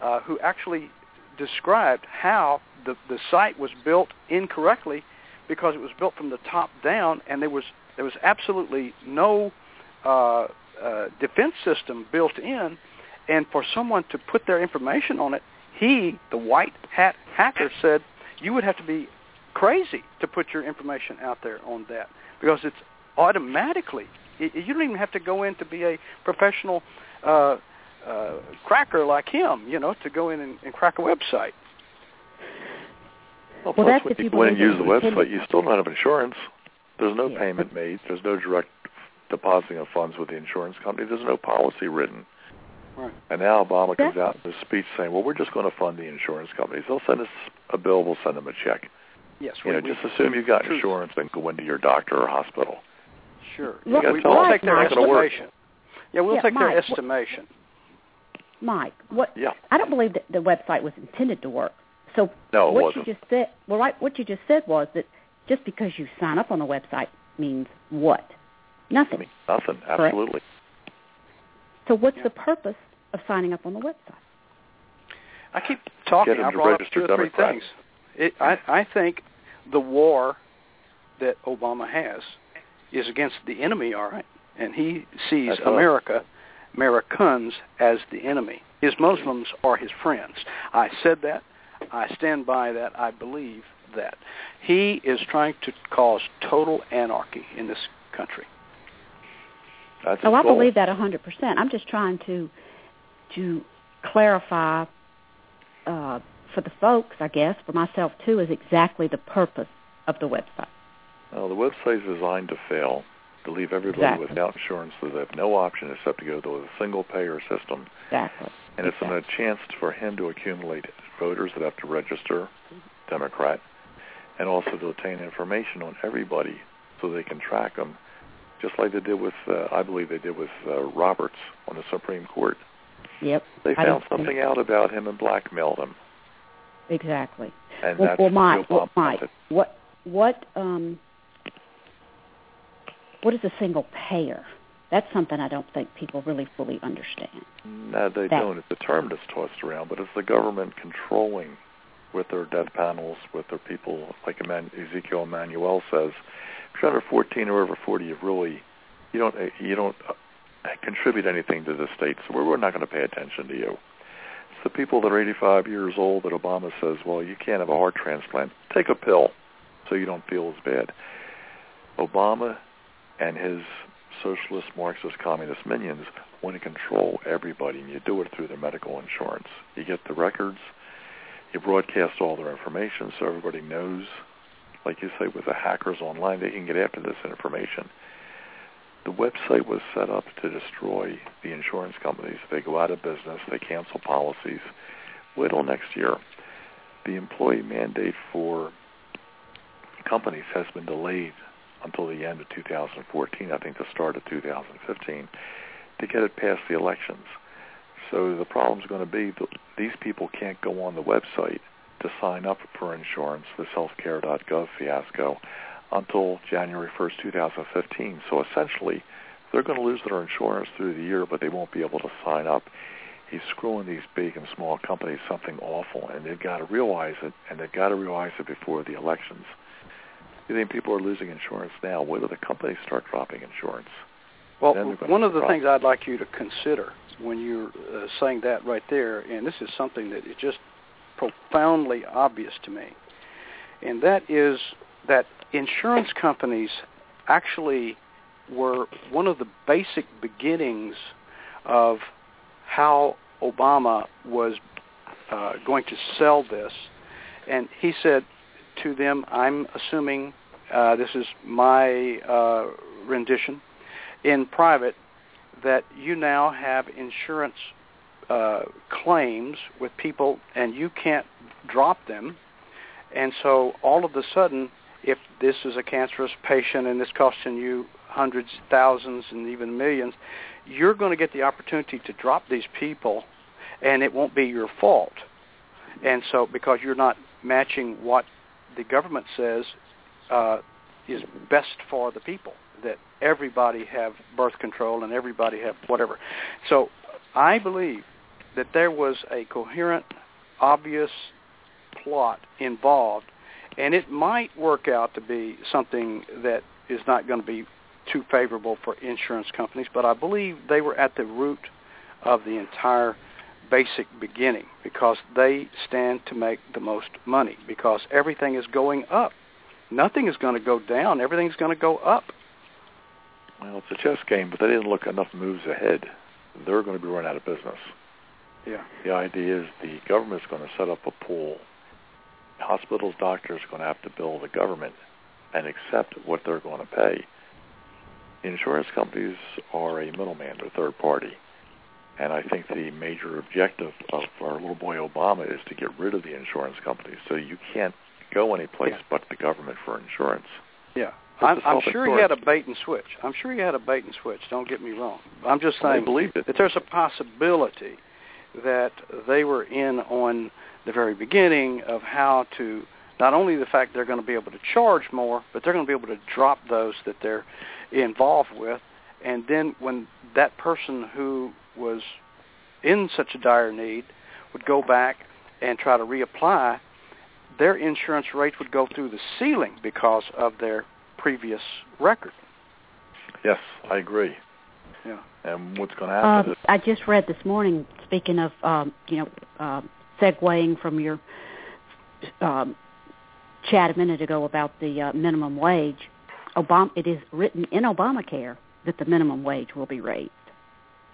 uh, who actually described how the the site was built incorrectly because it was built from the top down, and there was there was absolutely no uh, uh, defense system built in, and for someone to put their information on it, he, the White Hat Hacker, said you would have to be crazy to put your information out there on that because it's automatically you don't even have to go in to be a professional uh, uh, cracker like him, you know, to go in and, and crack a website. Well, Well, plus that's when if you you go in and use the website, independent- you still don't have insurance. There's no Yeah. payment made. There's no direct depositing of funds with the insurance company. There's no policy written. Right. And now Obama comes Exactly. out in his speech saying, "Well, we're just going to fund the insurance companies. They'll send us a bill. We'll send them a check. Yes, You we, know, we- just assume you've got truth. insurance and go into your doctor or hospital." sure. You gotta we, will take their it's not gonna work. estimation. Yeah, we'll Yeah, take their Mike, what- estimation. Mike, what? Yeah. I don't believe that the website was intended to work. So No, it what wasn't. you just said, well, right? What you just said was that just because you sign up on the website means what? I Nothing. mean, nothing. Absolutely. So what's Yeah. the purpose of signing up on the website? I keep talking. Get 'em I to brought up two or three things. It, I, I think the war that Obama has is against the enemy, all right, and he sees That's right. America, Americans as the enemy. His Muslims are his friends. I said that. I stand by that. I believe that. He is trying to cause total anarchy in this country. That's Oh, I believe that a hundred percent. I'm just trying to to clarify uh, for the folks, I guess, for myself too, is exactly the purpose of the website. Well, the website is designed to fail, to leave everybody Exactly. without insurance so they have no option except to go to a single payer system. Exactly. And it's a chance for him to accumulate voters that have to register Democrat and also to obtain information on everybody so they can track them, just like they did with, uh, I believe they did with uh, Roberts on the Supreme Court. Yep. They found something out about him and blackmailed him. Exactly. And well, that's well, Mike, well, Mike, what what um what is a single payer? That's something I don't think people really fully understand. No, they That- don't. It's a term that's tossed around, but it's the government controlling with their death panels, with their people, like Ezekiel Emanuel says. If under 14 or over 40, you really you don't you don't uh, contribute anything to the state, so we're not going to pay attention to you. It's the people that are 85 years old that Obama says, well, you can't have a heart transplant. Take a pill so you don't feel as bad. Obama and his socialist, Marxist, communist minions want to control everybody, and you do it through their medical insurance. You get the records, you broadcast all their information so everybody knows. Like you say, with the hackers online, they can get after this information. The website was set up to destroy the insurance companies. They go out of business. They cancel policies. Wait till next year. The employee mandate for companies has been delayed until the end of 2014, I think the start of 2015, to get it past the elections. So the problem's going to be that these people can't go on the website to sign up for insurance, this healthcare.gov fiasco, until January 1st, 2015. So essentially, they're going to lose their insurance through the year, but they won't be able to sign up. He's screwing these big and small companies something awful, and they've got to realize it, and they've got to realize it before the elections. You think people are losing insurance now? Wait till the companies start dropping insurance. Well, one of the things I'd like you to consider when you're uh, saying that right there, and this is something that is just profoundly obvious to me, and that is that insurance companies actually were one of the basic beginnings of how Obama was uh, going to sell this. And he said to them, I'm assuming uh, this is my uh, rendition in private, that you now have insurance uh, claims with people and you can't drop them. And so all of a sudden, if this is a cancerous patient and it's costing you hundreds, thousands, and even millions, you're going to get the opportunity to drop these people and it won't be your fault. And so because you're not matching what the government says uh, is best for the people, that everybody have birth control and everybody have whatever. So I believe that there was a coherent, obvious plot involved, and it might work out to be something that is not going to be too favorable for insurance companies, but I believe they were at the root of the entire basic beginning because they stand to make the most money because everything is going up. Nothing is going to go down. Everything's going to go up. Well, it's a chess game, but they didn't look enough moves ahead. They're going to be run out of business. Yeah. The idea is the government's going to set up a pool. Hospitals, doctors are going to have to bill the government and accept what they're going to pay. Insurance companies are a middleman, they're third party. And I think the major objective of our little boy Obama is to get rid of the insurance companies. So you can't go any place yeah. but the government for insurance. Yeah. I'm, I'm sure he had a bait and switch. I'm sure he had a bait and switch. Don't get me wrong. I'm just saying believed it. that there's a possibility that they were in on the very beginning of how to not only the fact they're going to be able to charge more, but they're going to be able to drop those that they're involved with. And then when that person who was in such a dire need would go back and try to reapply, their insurance rates would go through the ceiling because of their previous record. Yes, I agree. Yeah. And what's going to happen? Uh, I just read this morning. Speaking of, um, you know, uh, segueing from your um, chat a minute ago about the uh, minimum wage, Obama, it is written in Obamacare that the minimum wage will be raised.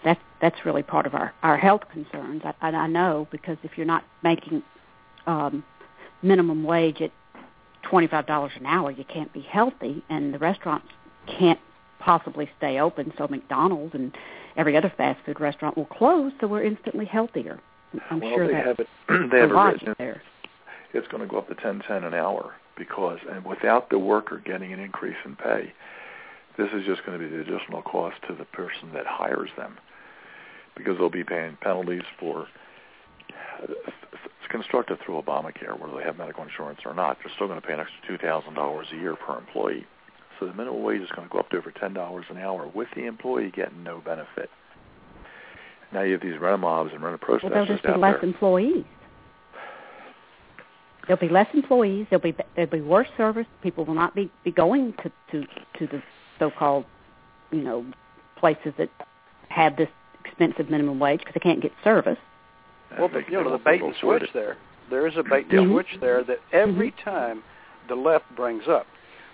That's that's really part of our our health concerns. I, I know because if you're not making um, minimum wage at $25 an hour, you can't be healthy, and the restaurants can't possibly stay open. So McDonald's and every other fast food restaurant will close, so we're instantly healthier. I'm well, sure they have it. they have it. There. It's going to go up to ten cent an hour because, and without the worker getting an increase in pay, this is just going to be the additional cost to the person that hires them because they'll be paying penalties for it's constructed through Obamacare, whether they have medical insurance or not. They're still going to pay an extra two thousand dollars a year per employee. So the minimum wage is going to go up to over ten dollars an hour, with the employee getting no benefit. Now you have these rent a mobs and rent protesters well, there'll just be less there. employees. There'll be less employees. There'll be there'll be worse service. People will not be, be going to, to to the so-called, you know, places that have this expensive minimum wage because they can't get service. Well, the, you know, the bait and switch there. There is a bait and Mhm. switch there that every time the left brings up,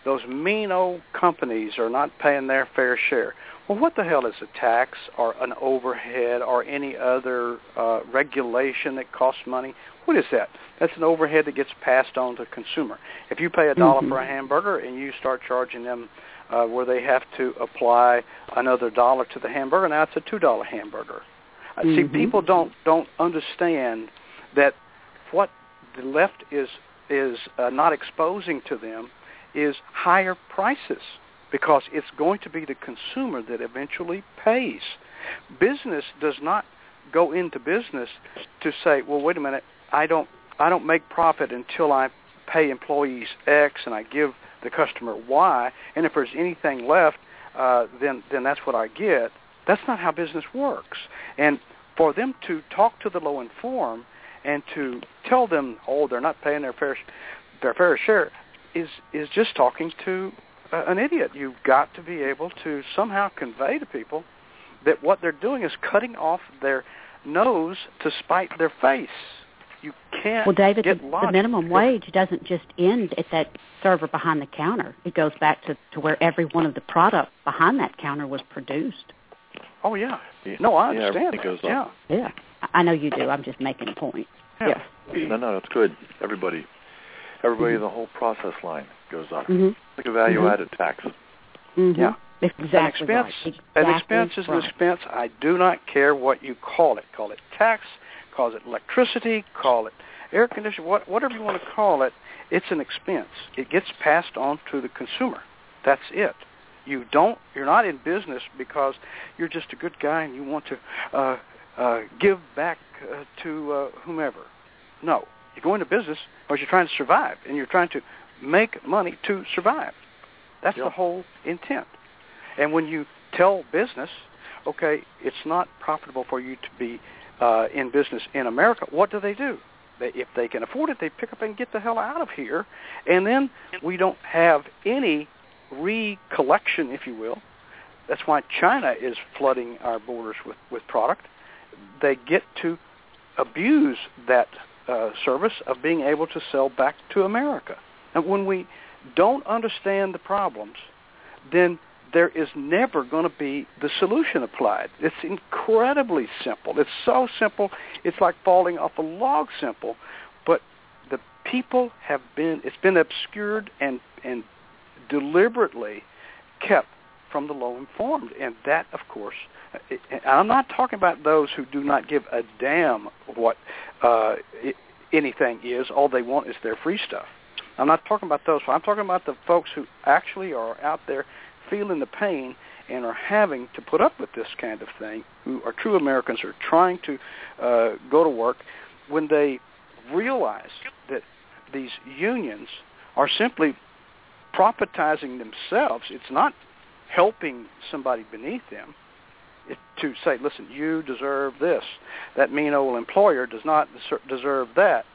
those mean old companies are not paying their fair share. Well, what the hell is a tax or an overhead or any other uh, regulation that costs money? What is that? That's an overhead that gets passed on to the consumer. If you pay a dollar Mhm. for a hamburger and you start charging them uh, where they have to apply another dollar to the hamburger, now it's a two dollar hamburger. Uh, See, Mhm. people don't don't understand that what the left is is uh, not exposing to them is higher prices because it's going to be the consumer that eventually pays. Business does not go into business to say, well, wait a minute, I don't I don't make profit until I pay employees X and I give the customer Y, and if there's anything left, uh, then then that's what I get. That's not how business works. And for them to talk to the low informed and to tell them, oh, they're not paying their fair their fair share, is is just talking to uh, an idiot. You've got to be able to somehow convey to people that what they're doing is cutting off their nose to spite their face. You can't Well, David, get the, the minimum wage doesn't just end at that server behind the counter. It goes back to, to where every one of the product behind that counter was produced. Oh yeah. Yeah. No, I understand. everything that. goes up. Yeah. Yeah, I I know you do. I'm just making a point. Yeah. Yes. No, no, that's good. Everybody, everybody, the whole process line goes up. Mm-hmm. Like a value-added tax. Mm-hmm. Yeah. Exactly an expense, right. an expense is an expense. I do not care what you call it. Call it tax, call it electricity, call it air conditioning, what, whatever you want to call it. It's an expense. It gets passed on to the consumer. That's it. You don't. You're not in business because you're just a good guy and you want to uh, uh, give back uh, to uh, whomever. No, you're going to business because you're trying to survive and you're trying to make money to survive. That's Yep. the whole intent. And when you tell business, okay, it's not profitable for you to be uh, in business in America, what do they do? They, if they can afford it, they pick up and get the hell out of here. And then we don't have any recollection, if you will. That's why China is flooding our borders with, with product. They get to abuse that uh, service of being able to sell back to America. And when we don't understand the problems, then there is never going to be the solution applied. It's incredibly simple. It's so simple, it's like falling off a log simple. But the people have been, it's been obscured and, and deliberately kept from the low informed. And that, of course, and I'm not talking about those who do not give a damn what uh, anything is. All they want is their free stuff. I'm not talking about those. I'm talking about the folks who actually are out there feeling the pain and are having to put up with this kind of thing, who are true Americans, who are trying to uh, go to work, when they realize that these unions are simply profitizing themselves, it's not helping somebody beneath them. To say, listen, you deserve this. That mean old employer does not deserve that.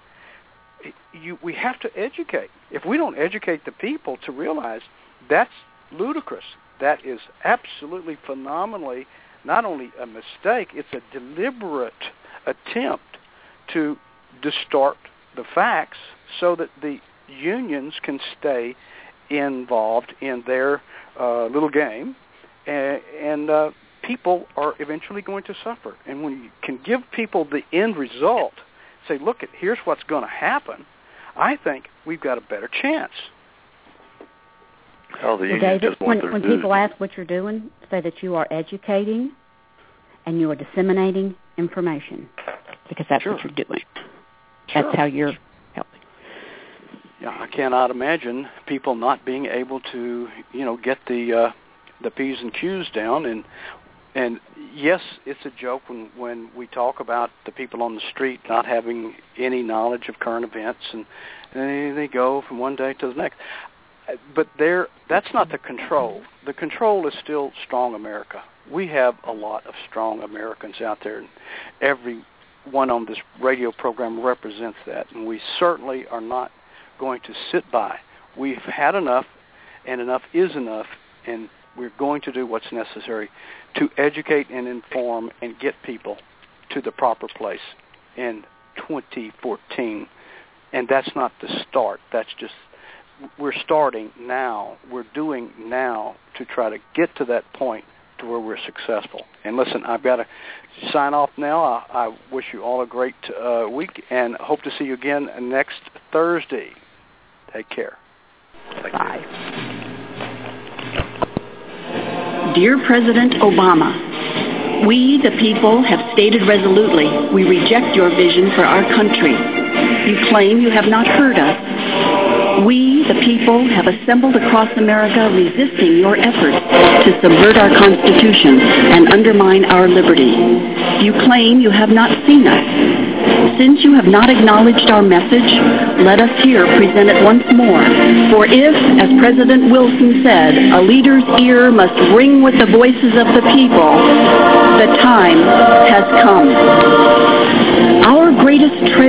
You, we have to educate. If we don't educate the people to realize that's ludicrous. That is absolutely phenomenally not only a mistake, it's a deliberate attempt to distort the facts so that the unions can stay involved in their uh, little game, and, and uh, people are eventually going to suffer. And when you can give people the end result, say, look, here's what's going to happen, I think we've got a better chance. Hell, the Well, David, just when, when people ask what you're doing, say that you are educating and you are disseminating information because that's what you're doing. Sure. That's how you're helping. Yeah, I cannot imagine people not being able to, you know, get the uh, the p's and q's down. And and yes, it's a joke when when we talk about the people on the street not having any knowledge of current events, and, and they go from one day to the next. But there, that's not the control. The control is still strong America. We have a lot of strong Americans out there, and every one on this radio program represents that, and we certainly are not going to sit by. We've had enough, and enough is enough, and we're going to do what's necessary to educate and inform and get people to the proper place in 2014. And that's not the start. That's just we're starting now. We're doing now to try to get to that point to where we're successful. And listen, I've got to sign off now. I, I wish you all a great uh, week and hope to see you again next Thursday. Take care. Thank Bye. You. Dear President Obama, we, the people, have stated resolutely we reject your vision for our country. You claim you have not heard us. We, the people, have assembled across America resisting your efforts to subvert our Constitution and undermine our liberty. You claim you have not seen us. Since you have not acknowledged our message, let us here present it once more. For if, as President Wilson said, a leader's ear must ring with the voices of the people, the time has come. Our greatest treasure